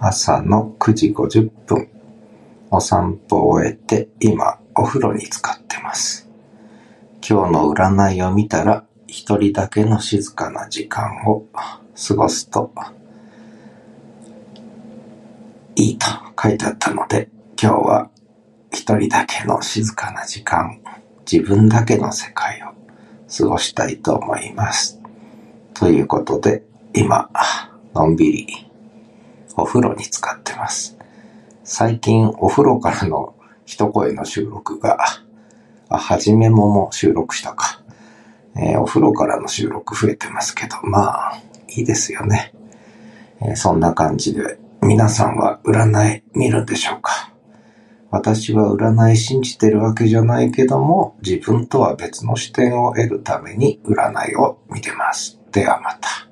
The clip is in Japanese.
朝の9時50分、お散歩を終えて、今、お風呂に浸かってます。今日の占いを見たら、一人だけの静かな時間を過ごすと、いいと書いてあったので、今日は一人だけの静かな時間、自分だけの世界を過ごしたいと思います。ということで、今、のんびりお風呂に浸かってます。最近お風呂からの一声の収録が、あ、はじめもも収録したか。えーお風呂からの収録増えてますけど、まあ、いいですよね。えーそんな感じで、皆さんは占い見るんでしょうか私は占い信じてるわけじゃないけども、自分とは別の視点を得るために占いを見てます。ではまた。